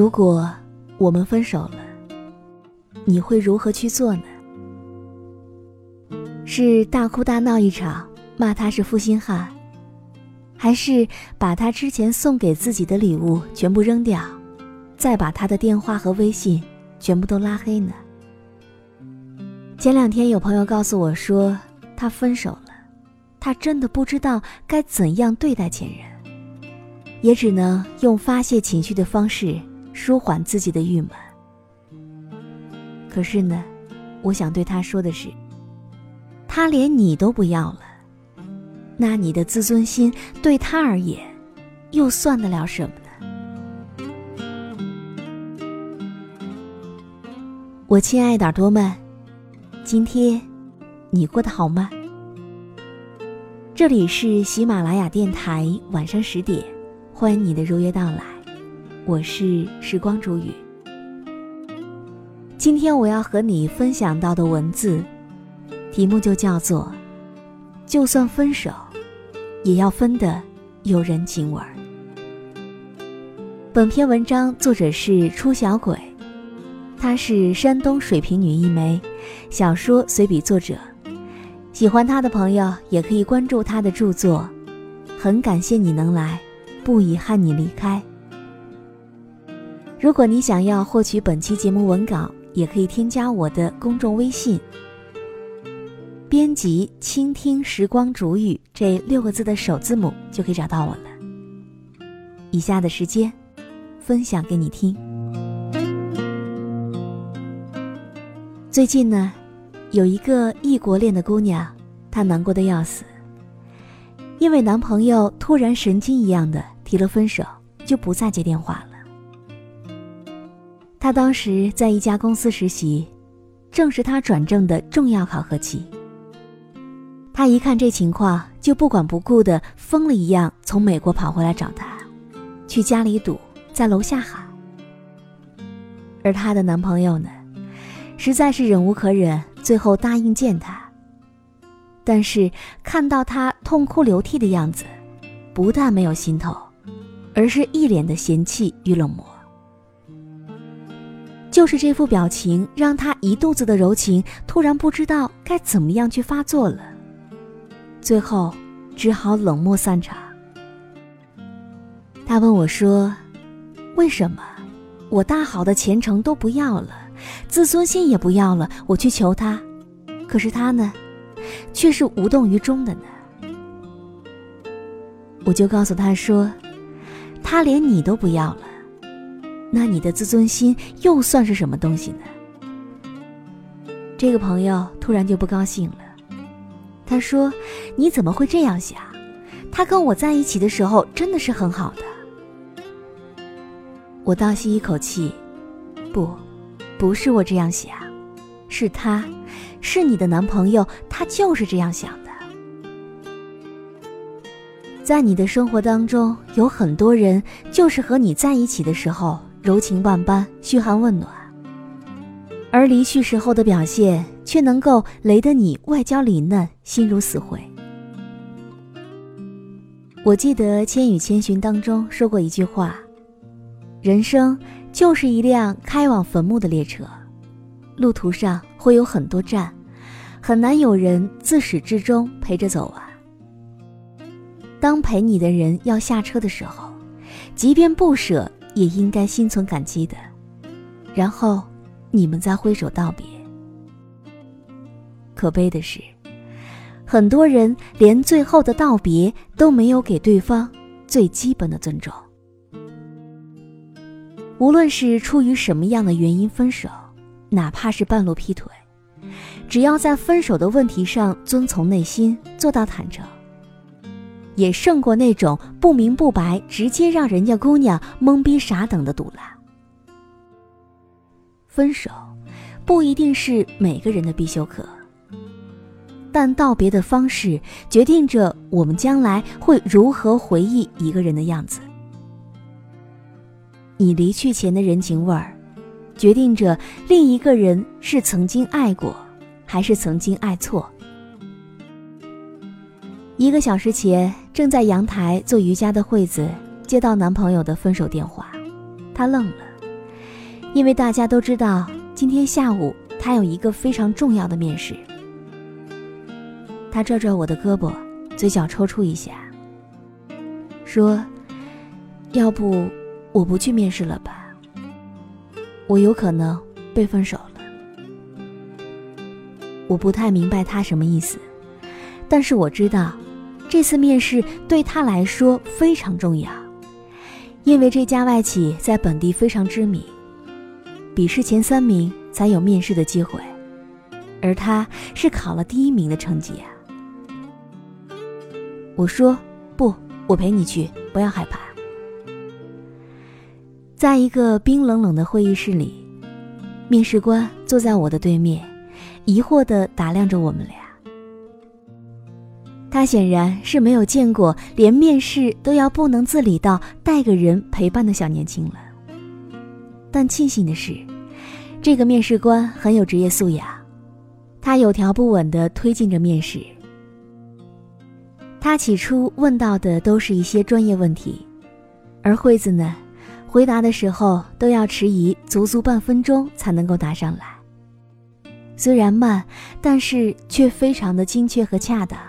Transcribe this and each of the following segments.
如果我们分手了，你会如何去做呢？是大哭大闹一场，骂他是负心汉，还是把他之前送给自己的礼物全部扔掉，再把他的电话和微信全部都拉黑呢？前两天有朋友告诉我说，他分手了，他真的不知道该怎样对待前任，也只能用发泄情绪的方式。舒缓自己的郁闷。可是呢，我想对他说的是：他连你都不要了，那你的自尊心对他而言，又算得了什么呢？我亲爱的耳朵们，今天你过得好吗？这里是喜马拉雅电台，晚上十点，欢迎你的如约到来。我是时光煮雨。今天我要和你分享到的文字，题目就叫做“就算分手，也要分得有人情味儿”。本篇文章作者是初小鬼，她是山东水瓶女一枚，小说随笔作者。喜欢她的朋友也可以关注她的著作。很感谢你能来，不遗憾你离开。如果你想要获取本期节目文稿，也可以添加我的公众微信，编辑“倾听时光煮雨”这六个字的首字母就可以找到我了。以下的时间，分享给你听。最近呢，有一个异国恋的姑娘，她难过的要死，因为男朋友突然神经一样的提了分手，就不再接电话了。他当时在一家公司实习，正是他转正的重要考核期。他一看这情况，就不管不顾的疯了一样从美国跑回来找他，去家里堵，在楼下喊。而她的男朋友呢，实在是忍无可忍，最后答应见他。但是看到他痛哭流涕的样子，不但没有心疼，而是一脸的嫌弃与冷漠。就是这副表情，让他一肚子的柔情突然不知道该怎么样去发作了，最后只好冷漠散场。他问我说：“为什么我大好的前程都不要了，自尊心也不要了，我去求他，可是他呢，却是无动于衷的呢？”我就告诉他说：“他连你都不要了。”那你的自尊心又算是什么东西呢？这个朋友突然就不高兴了，他说：“你怎么会这样想？他跟我在一起的时候真的是很好的。”我倒吸一口气，不，不是我这样想，是他，是你的男朋友，他就是这样想的。在你的生活当中，有很多人就是和你在一起的时候。柔情万般，嘘寒问暖，而离去时候的表现却能够雷得你外焦里嫩，心如死灰。我记得《千与千寻》当中说过一句话：“人生就是一辆开往坟墓的列车，路途上会有很多站，很难有人自始至终陪着走完。当陪你的人要下车的时候，即便不舍，也应该心存感激的。然后，你们再挥手道别。可悲的是，很多人连最后的道别都没有给对方最基本的尊重。无论是出于什么样的原因分手，哪怕是半路劈腿，只要在分手的问题上遵从内心，做到坦诚，也胜过那种不明不白、直接让人家姑娘懵逼傻等的堵拦。分手不一定是每个人的必修课，但道别的方式决定着我们将来会如何回忆一个人的样子。你离去前的人情味儿，决定着另一个人是曾经爱过，还是曾经爱错。一个小时前，正在阳台做瑜伽的惠子接到男朋友的分手电话，她愣了，因为大家都知道今天下午她有一个非常重要的面试。她拽拽我的胳膊，嘴角抽搐一下，说：“要不……”我不去面试了吧？我有可能被分手了。我不太明白他什么意思，但是我知道，这次面试对他来说非常重要，因为这家外企在本地非常知名，笔试前三名才有面试的机会，而他是考了第一名的成绩啊。我说不，我陪你去，不要害怕。在一个冰冷冷的会议室里，面试官坐在我的对面，疑惑地打量着我们俩。他显然是没有见过连面试都要不能自理到带个人陪伴的小年轻了。但庆幸的是，这个面试官很有职业素养，他有条不紊地推进着面试。他起初问到的都是一些专业问题，而惠子呢？回答的时候都要迟疑足足半分钟才能够答上来。虽然慢，但是却非常的精确和恰当。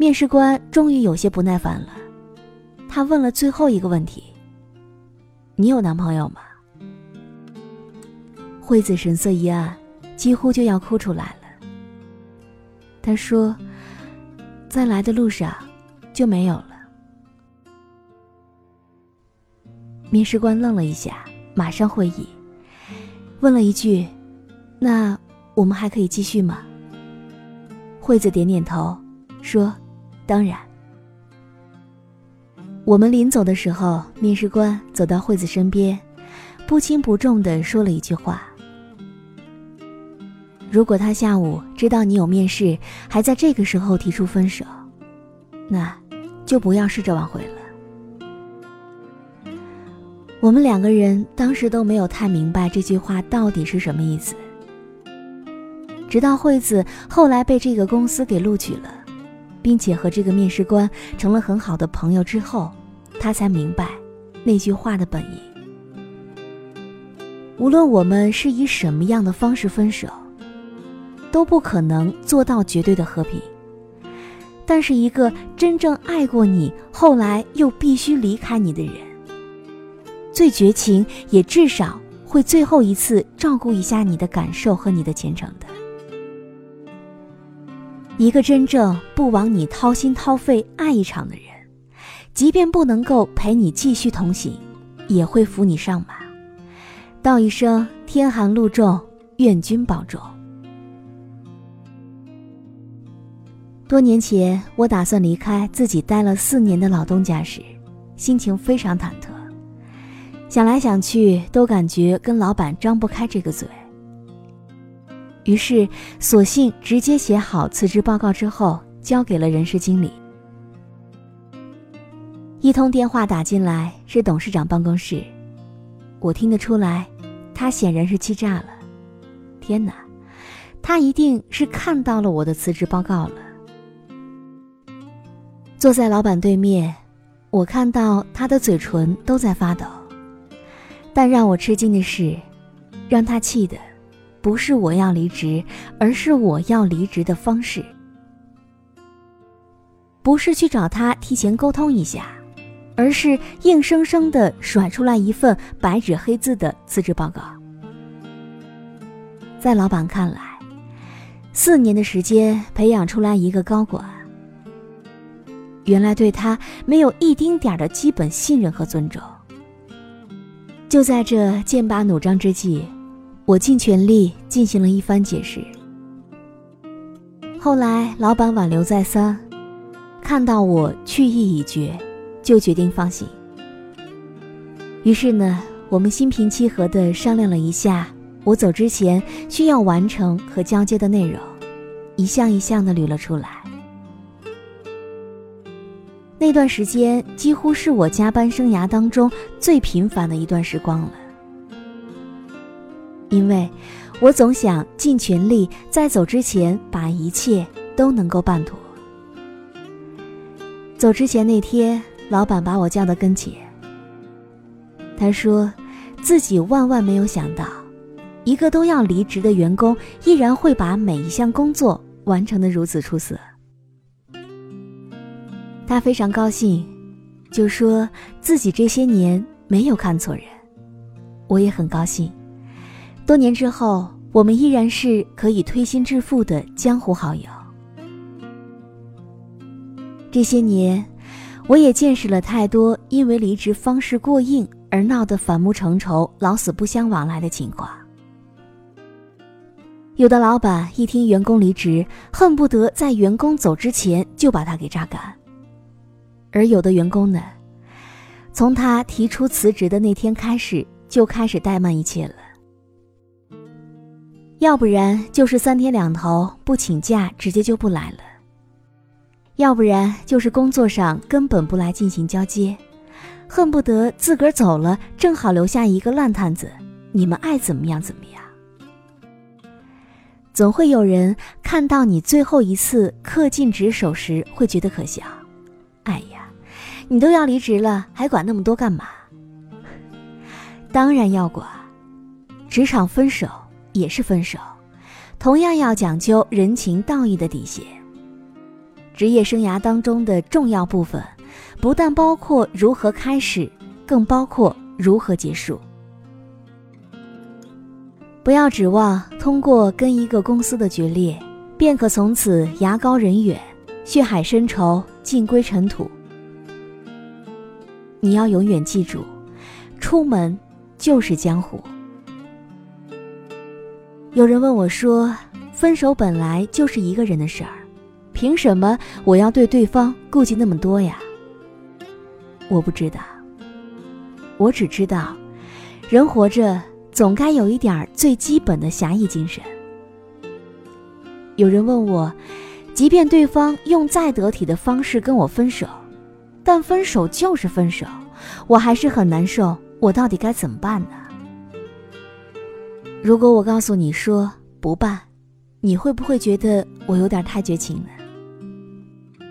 面试官终于有些不耐烦了，他问了最后一个问题：“你有男朋友吗？”惠子神色一暗，几乎就要哭出来了。他说：“在来的路上就没有了。”面试官愣了一下，马上会意，问了一句：“那我们还可以继续吗？”惠子点点头，说：“当然。”我们临走的时候，面试官走到惠子身边，不轻不重地说了一句话：“如果他下午知道你有面试，还在这个时候提出分手，那就不要试着挽回了。”我们两个人当时都没有太明白这句话到底是什么意思，直到惠子后来被这个公司给录取了，并且和这个面试官成了很好的朋友之后，他才明白那句话的本意。无论我们是以什么样的方式分手，都不可能做到绝对的和平。但是，一个真正爱过你，后来又必须离开你的人。最绝情，也至少会最后一次照顾一下你的感受和你的前程的。一个真正不枉你掏心掏肺爱一场的人，即便不能够陪你继续同行，也会扶你上马，道一声天寒路重，愿君保重。多年前，我打算离开自己待了四年的老东家时，心情非常忐忑。想来想去，都感觉跟老板张不开这个嘴。于是，索性直接写好辞职报告之后，交给了人事经理。一通电话打进来，是董事长办公室。我听得出来，他显然是气炸了。天哪，他一定是看到了我的辞职报告了。坐在老板对面，我看到他的嘴唇都在发抖。但让我吃惊的是，让他气的，不是我要离职，而是我要离职的方式。不是去找他提前沟通一下，而是硬生生的甩出来一份白纸黑字的辞职报告。在老板看来，四年的时间培养出来一个高管，原来对他没有一丁点的基本信任和尊重。就在这剑拔弩张之际，我尽全力进行了一番解释。后来老板挽留再三，看到我去意已决，就决定放行。于是呢，我们心平气和地商量了一下，我走之前需要完成和交接的内容，一项一项地捋了出来。那段时间几乎是我加班生涯当中最频繁的一段时光了，因为我总想尽全力在走之前把一切都能够办妥。走之前那天，老板把我叫到跟前，他说自己万万没有想到，一个都要离职的员工依然会把每一项工作完成的如此出色。他非常高兴，就说自己这些年没有看错人。我也很高兴，多年之后，我们依然是可以推心置腹的江湖好友。这些年，我也见识了太多因为离职方式过硬而闹得反目成仇、老死不相往来的情况。有的老板一听员工离职，恨不得在员工走之前就把他给榨干。而有的员工呢，从他提出辞职的那天开始，就开始怠慢一切了。要不然就是三天两头不请假，直接就不来了；要不然就是工作上根本不来进行交接，恨不得自个儿走了，正好留下一个烂摊子，你们爱怎么样怎么样。总会有人看到你最后一次恪尽职守时，会觉得可笑。哎呀！你都要离职了，还管那么多干嘛？当然要管。职场分手也是分手，同样要讲究人情道义的底线。职业生涯当中的重要部分，不但包括如何开始，更包括如何结束。不要指望通过跟一个公司的决裂，便可从此牙高人远，血海深仇，尽归尘土。你要永远记住，出门就是江湖。有人问我说：“分手本来就是一个人的事儿，凭什么我要对对方顾忌那么多呀？”我不知道，我只知道，人活着总该有一点最基本的侠义精神。有人问我，即便对方用再得体的方式跟我分手。但分手就是分手，我还是很难受。我到底该怎么办呢？如果我告诉你说不办，你会不会觉得我有点太绝情了？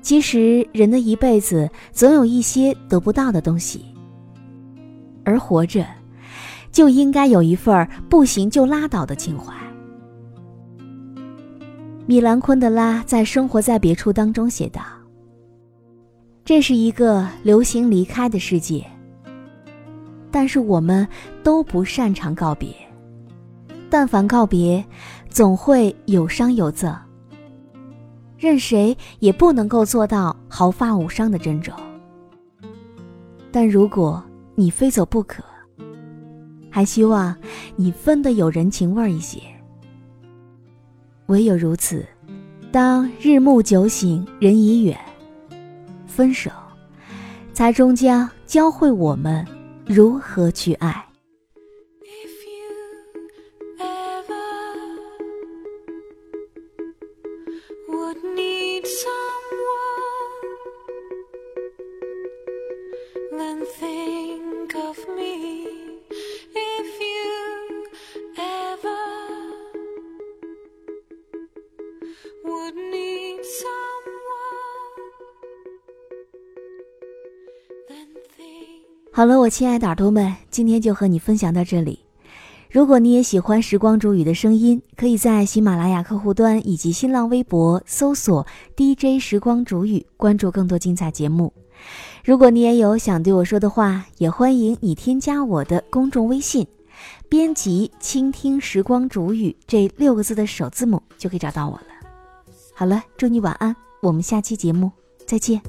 其实人的一辈子总有一些得不到的东西，而活着就应该有一份不行就拉倒的情怀。米兰昆德拉在《生活在别处》当中写道。这是一个流行离开的世界，但是我们都不擅长告别。但凡告别，总会有伤有责。任谁也不能够做到毫发无伤的珍重。但如果你非走不可，还希望你分得有人情味一些。唯有如此，当日暮酒醒，人已远。分手，才终将教会我们如何去爱。好了，我亲爱的耳朵们，今天就和你分享到这里。如果你也喜欢时光煮雨的声音，可以在喜马拉雅客户端以及新浪微博搜索 DJ 时光煮雨，关注更多精彩节目。如果你也有想对我说的话，也欢迎你添加我的公众微信，编辑“倾听时光煮雨”这六个字的首字母，就可以找到我了。好了，祝你晚安，我们下期节目再见。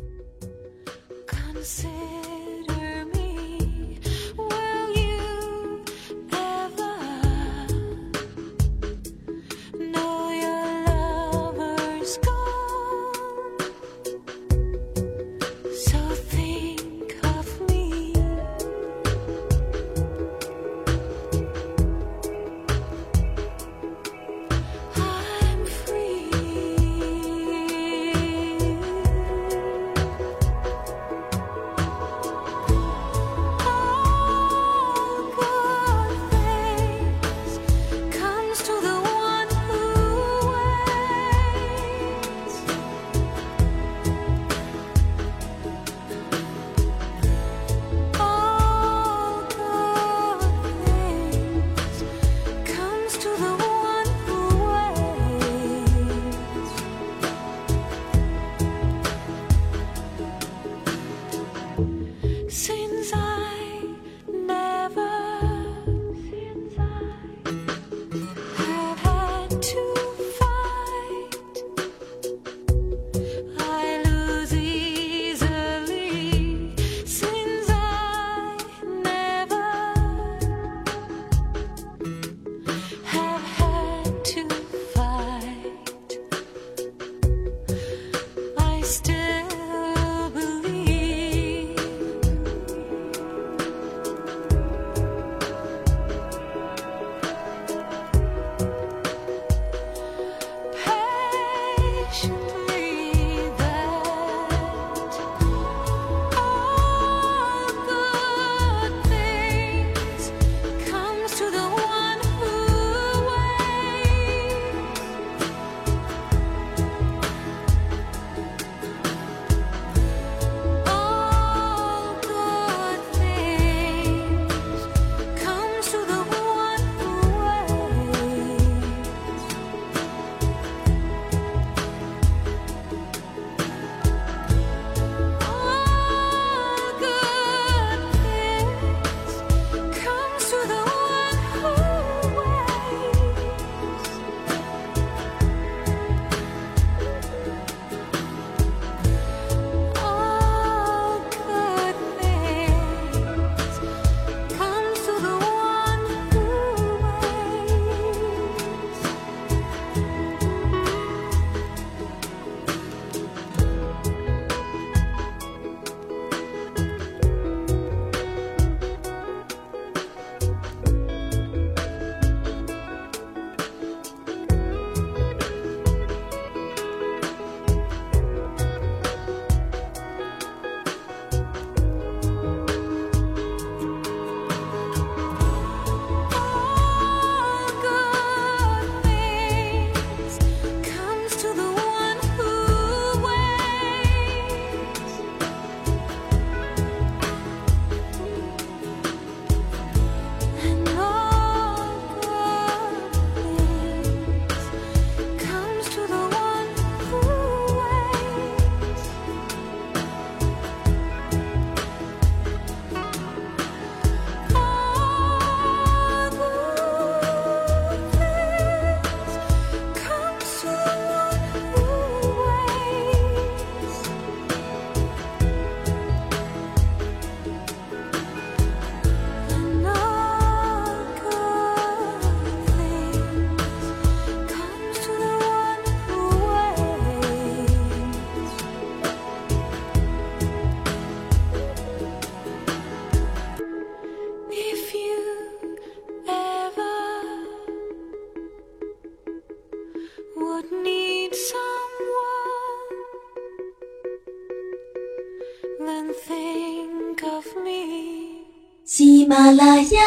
啦啦呀，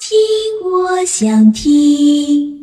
听我想听。